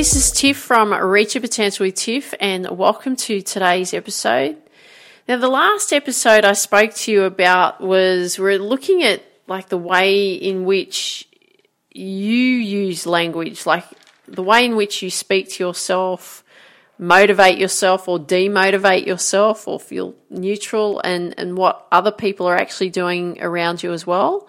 this is Tiff from Reach Your Potential with Tiff, and welcome to today's episode. Now, the last episode I spoke to you about was we're looking at like the way in which you use language, like the way in which you speak to yourself, motivate yourself or demotivate yourself or feel neutral and, and what other people are actually doing around you as well.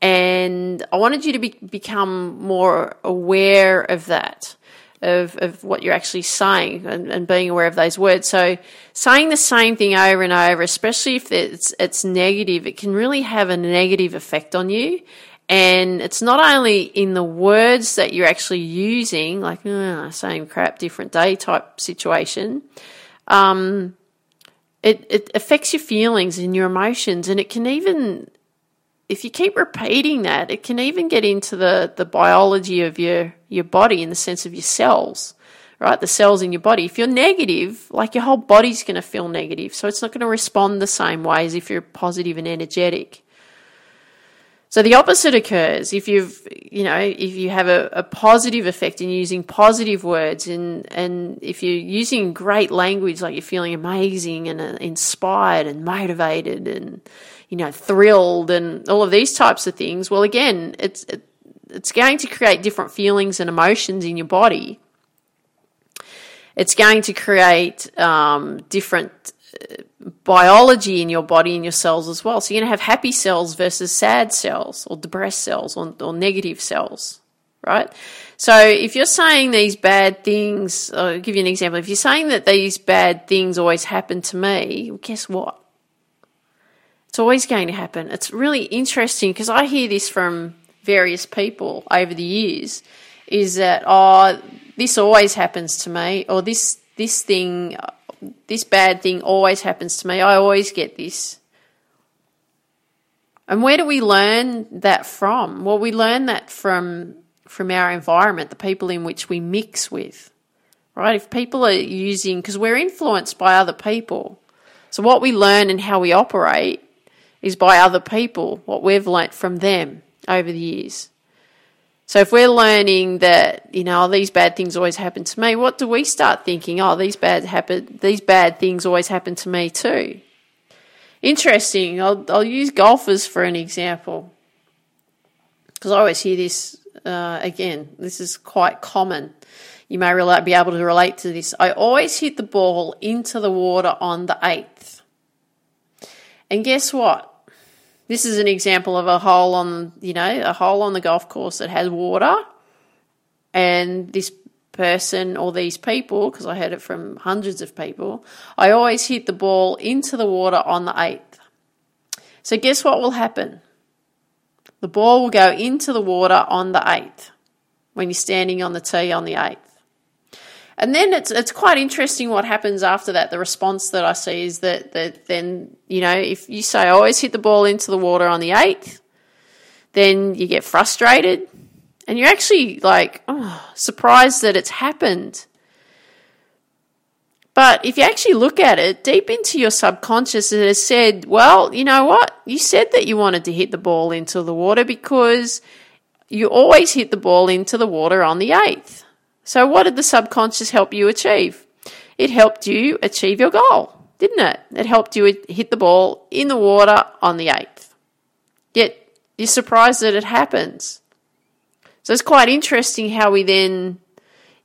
And I wanted you to be, become more aware of that, of, of what you're actually saying and, and being aware of those words. So saying the same thing over and over, especially if it's, it's negative, it can really have a negative effect on you. And it's not only in the words that you're actually using, like oh, same crap, different day type situation. Um, it, it affects your feelings and your emotions, and it can even, if you keep repeating that, it can even get into the, the biology of your, your body in the sense of your cells, right? The cells in your body. If you're negative, like your whole body's going to feel negative, so it's not going to respond the same way as if you're positive and energetic. So the opposite occurs if you've, you know, if you have a, a, positive effect in using positive words and, and if you're using great language, like you're feeling amazing and uh, inspired and motivated and, you know, thrilled and all of these types of things, well, again, it's, it, it's going to create different feelings and emotions in your body. It's going to create um, different biology in your body and your cells as well. So you're going to have happy cells versus sad cells or depressed cells or, or negative cells, right? So if you're saying these bad things, I'll give you an example. If you're saying that these bad things always happen to me, well, guess what? It's always going to happen. It's really interesting because I hear this from various people over the years is that, oh, this always happens to me or this, this thing this bad thing always happens to me. I always get this. And where do we learn that from? Well, we learn that from from our environment, the people in which we mix with. Right? If people are using because we're influenced by other people. So what we learn and how we operate is by other people, what we've learnt from them over the years. So if we're learning that, you know, oh, these bad things always happen to me, what do we start thinking? Oh, these bad happen, these bad things always happen to me too. Interesting. I'll, I'll use golfers for an example because I always hear this uh, again. This is quite common. You may be able to relate to this. I always hit the ball into the water on the eighth. And guess what? This is an example of a hole on, you know, a hole on the golf course that has water, and this person or these people, because I heard it from hundreds of people, I always hit the ball into the water on the eighth. So, guess what will happen? The ball will go into the water on the eighth when you're standing on the tee on the eighth. And then it's it's quite interesting what happens after that. The response that I see is that that then you know if you say I always hit the ball into the water on the eighth, then you get frustrated, and you're actually like oh, surprised that it's happened. But if you actually look at it deep into your subconscious, it has said, well, you know what? You said that you wanted to hit the ball into the water because you always hit the ball into the water on the eighth. So, what did the subconscious help you achieve? It helped you achieve your goal, didn't it? It helped you hit the ball in the water on the eighth. Yet, you're surprised that it happens. So, it's quite interesting how we then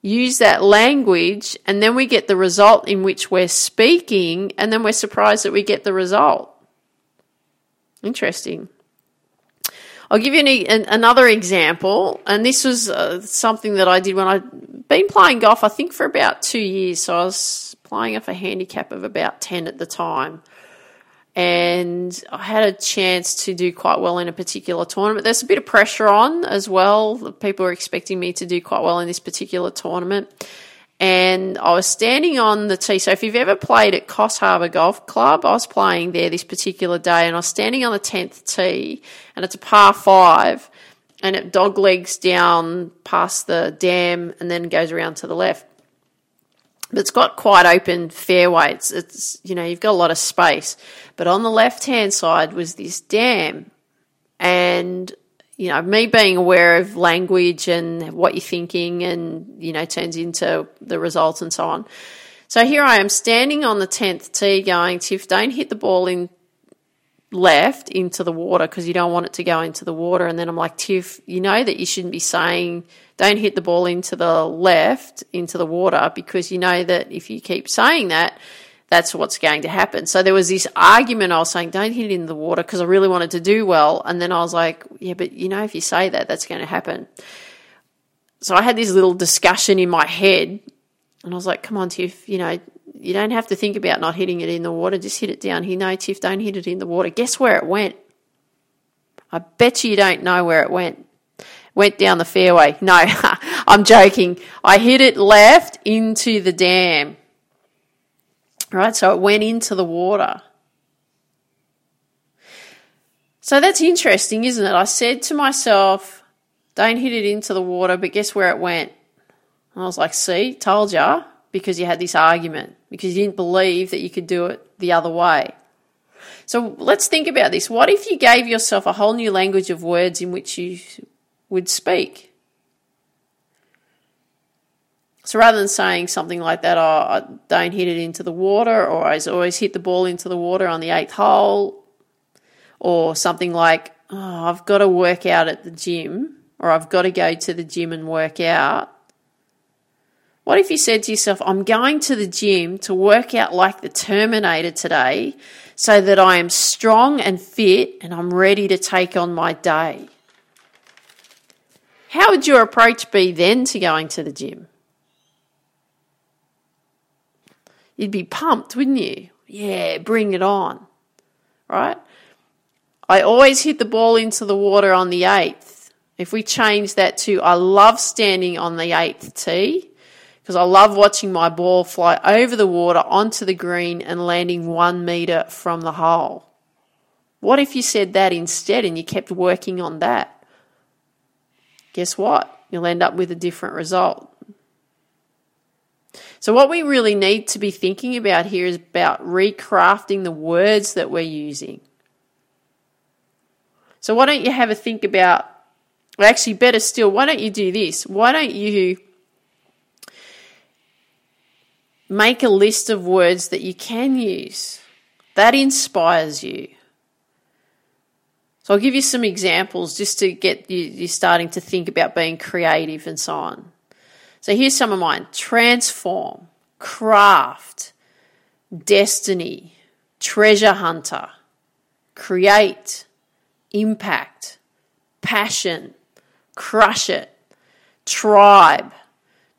use that language and then we get the result in which we're speaking, and then we're surprised that we get the result. Interesting. I'll give you an, an, another example, and this was uh, something that I did when I'd been playing golf, I think, for about two years. So I was playing off a handicap of about 10 at the time. And I had a chance to do quite well in a particular tournament. There's a bit of pressure on as well. People are expecting me to do quite well in this particular tournament and I was standing on the tee. So if you've ever played at Coffs Harbour Golf Club, I was playing there this particular day, and I was standing on the tenth tee, and it's a par five, and it dog legs down past the dam, and then goes around to the left. But it's got quite open fairway. It's, it's you know you've got a lot of space, but on the left hand side was this dam, and you know, me being aware of language and what you're thinking and, you know, turns into the results and so on. So here I am standing on the 10th tee going, Tiff, don't hit the ball in left into the water because you don't want it to go into the water. And then I'm like, Tiff, you know that you shouldn't be saying, don't hit the ball into the left into the water because you know that if you keep saying that, that's what's going to happen. So there was this argument. I was saying, don't hit it in the water because I really wanted to do well. And then I was like, yeah, but you know, if you say that, that's going to happen. So I had this little discussion in my head and I was like, come on, Tiff, you know, you don't have to think about not hitting it in the water. Just hit it down here. No, Tiff, don't hit it in the water. Guess where it went? I bet you don't know where it went. Went down the fairway. No, I'm joking. I hit it left into the dam. Right, so it went into the water. So that's interesting, isn't it? I said to myself, don't hit it into the water, but guess where it went? And I was like, see, told ya, because you had this argument, because you didn't believe that you could do it the other way. So let's think about this. What if you gave yourself a whole new language of words in which you would speak? So rather than saying something like that, oh, I don't hit it into the water, or I always hit the ball into the water on the eighth hole, or something like, oh, I've got to work out at the gym, or I've got to go to the gym and work out. What if you said to yourself, I'm going to the gym to work out like the Terminator today so that I am strong and fit and I'm ready to take on my day? How would your approach be then to going to the gym? You'd be pumped, wouldn't you? Yeah, bring it on. Right? I always hit the ball into the water on the eighth. If we change that to I love standing on the eighth tee because I love watching my ball fly over the water onto the green and landing one metre from the hole. What if you said that instead and you kept working on that? Guess what? You'll end up with a different result. So, what we really need to be thinking about here is about recrafting the words that we're using. So, why don't you have a think about, well, actually, better still, why don't you do this? Why don't you make a list of words that you can use? That inspires you. So, I'll give you some examples just to get you, you starting to think about being creative and so on. So here's some of mine transform, craft, destiny, treasure hunter, create, impact, passion, crush it, tribe,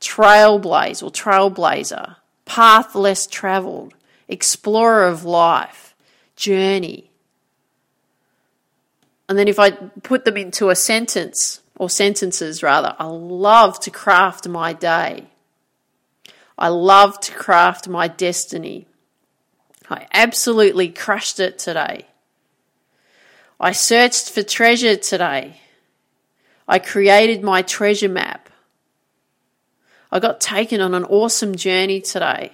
trailblaze or trailblazer, path less traveled, explorer of life, journey. And then if I put them into a sentence, or sentences rather. I love to craft my day. I love to craft my destiny. I absolutely crushed it today. I searched for treasure today. I created my treasure map. I got taken on an awesome journey today.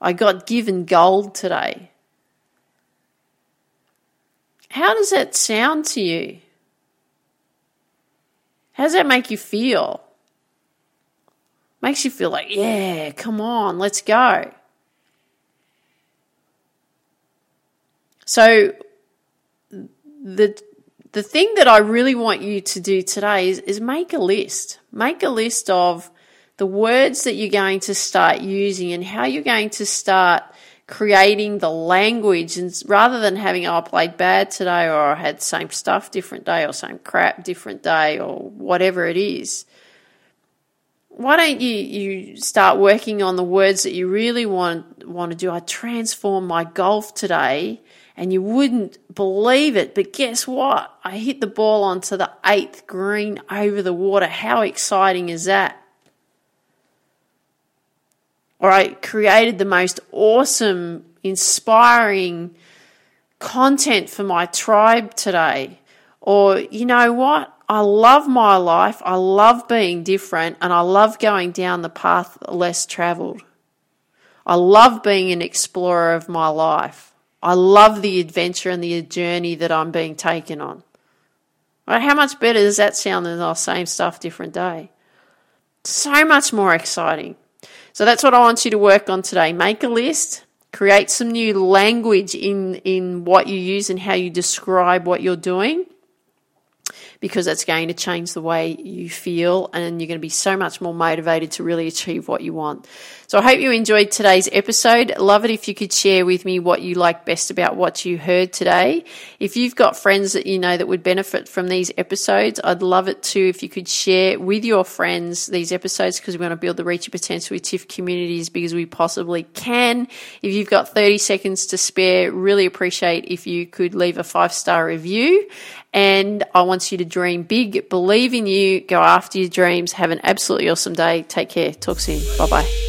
I got given gold today. How does that sound to you? How does that make you feel? Makes you feel like, yeah, come on, let's go. So the the thing that I really want you to do today is, is make a list. Make a list of the words that you're going to start using and how you're going to start creating the language and rather than having oh, I played bad today or I had same stuff different day or same crap different day or whatever it is why don't you you start working on the words that you really want want to do? I transformed my golf today and you wouldn't believe it but guess what? I hit the ball onto the 8th green over the water. How exciting is that or I created the most awesome, inspiring content for my tribe today. Or, you know what? I love my life. I love being different and I love going down the path less traveled. I love being an explorer of my life. I love the adventure and the journey that I'm being taken on. Right? How much better does that sound than the same stuff, different day? So much more exciting. So that's what I want you to work on today. Make a list, create some new language in, in what you use and how you describe what you're doing because that's going to change the way you feel and you're going to be so much more motivated to really achieve what you want. So I hope you enjoyed today's episode. Love it if you could share with me what you like best about what you heard today. If you've got friends that you know that would benefit from these episodes, I'd love it too if you could share with your friends these episodes because we want to build the Reach Your Potential with TIFF community as big as we possibly can. If you've got 30 seconds to spare, really appreciate if you could leave a five star review. And I want you to dream big, believe in you, go after your dreams, have an absolutely awesome day. Take care. Talk soon. Bye bye.